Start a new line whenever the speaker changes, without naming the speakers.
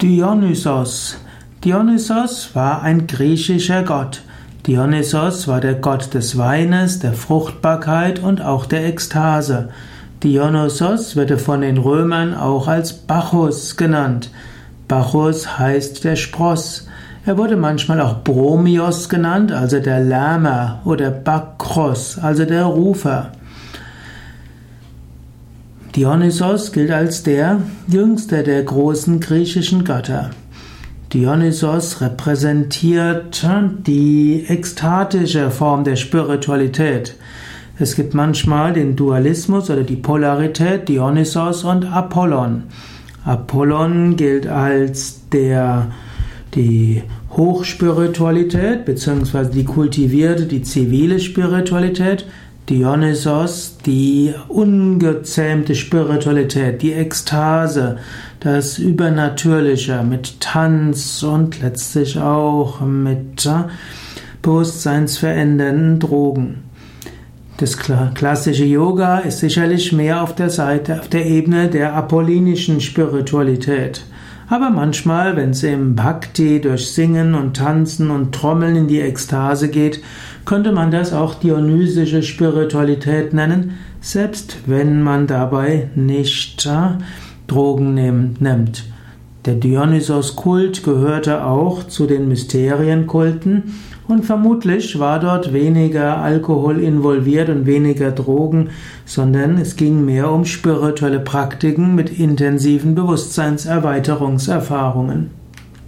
Dionysos. Dionysos war ein griechischer Gott. Dionysos war der Gott des Weines, der Fruchtbarkeit und auch der Ekstase. Dionysos wird von den Römern auch als Bacchus genannt. Bacchus heißt der Spross. Er wurde manchmal auch Bromios genannt, also der Lärmer, oder Bakros, also der Rufer. Dionysos gilt als der jüngste der großen griechischen Götter. Dionysos repräsentiert die ekstatische Form der Spiritualität. Es gibt manchmal den Dualismus oder die Polarität Dionysos und Apollon. Apollon gilt als der die Hochspiritualität beziehungsweise die kultivierte, die zivile Spiritualität Dionysos die ungezähmte Spiritualität, die Ekstase, das Übernatürliche mit Tanz und letztlich auch mit äh, bewusstseinsverändernden Drogen. Das klassische Yoga ist sicherlich mehr auf der Seite, auf der Ebene der apollinischen Spiritualität. Aber manchmal, wenn es im Bhakti durch Singen und Tanzen und Trommeln in die Ekstase geht, könnte man das auch dionysische Spiritualität nennen, selbst wenn man dabei nicht äh, Drogen nimmt. Der Dionysos-Kult gehörte auch zu den Mysterienkulten und vermutlich war dort weniger Alkohol involviert und weniger Drogen, sondern es ging mehr um spirituelle Praktiken mit intensiven Bewusstseinserweiterungserfahrungen.